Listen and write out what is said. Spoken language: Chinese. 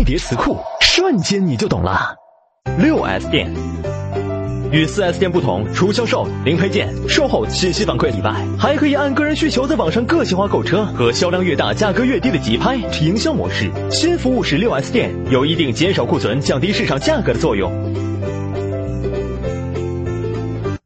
一叠词库瞬间你就懂了。六 s 店与四 s 店不同除销售零配件售后信息反馈以外还可以按个人需求在网上个性化购车和销量越大价格越低的急拍营销模式。新服务是六 s 店有一定减少库存降低市场价格的作用。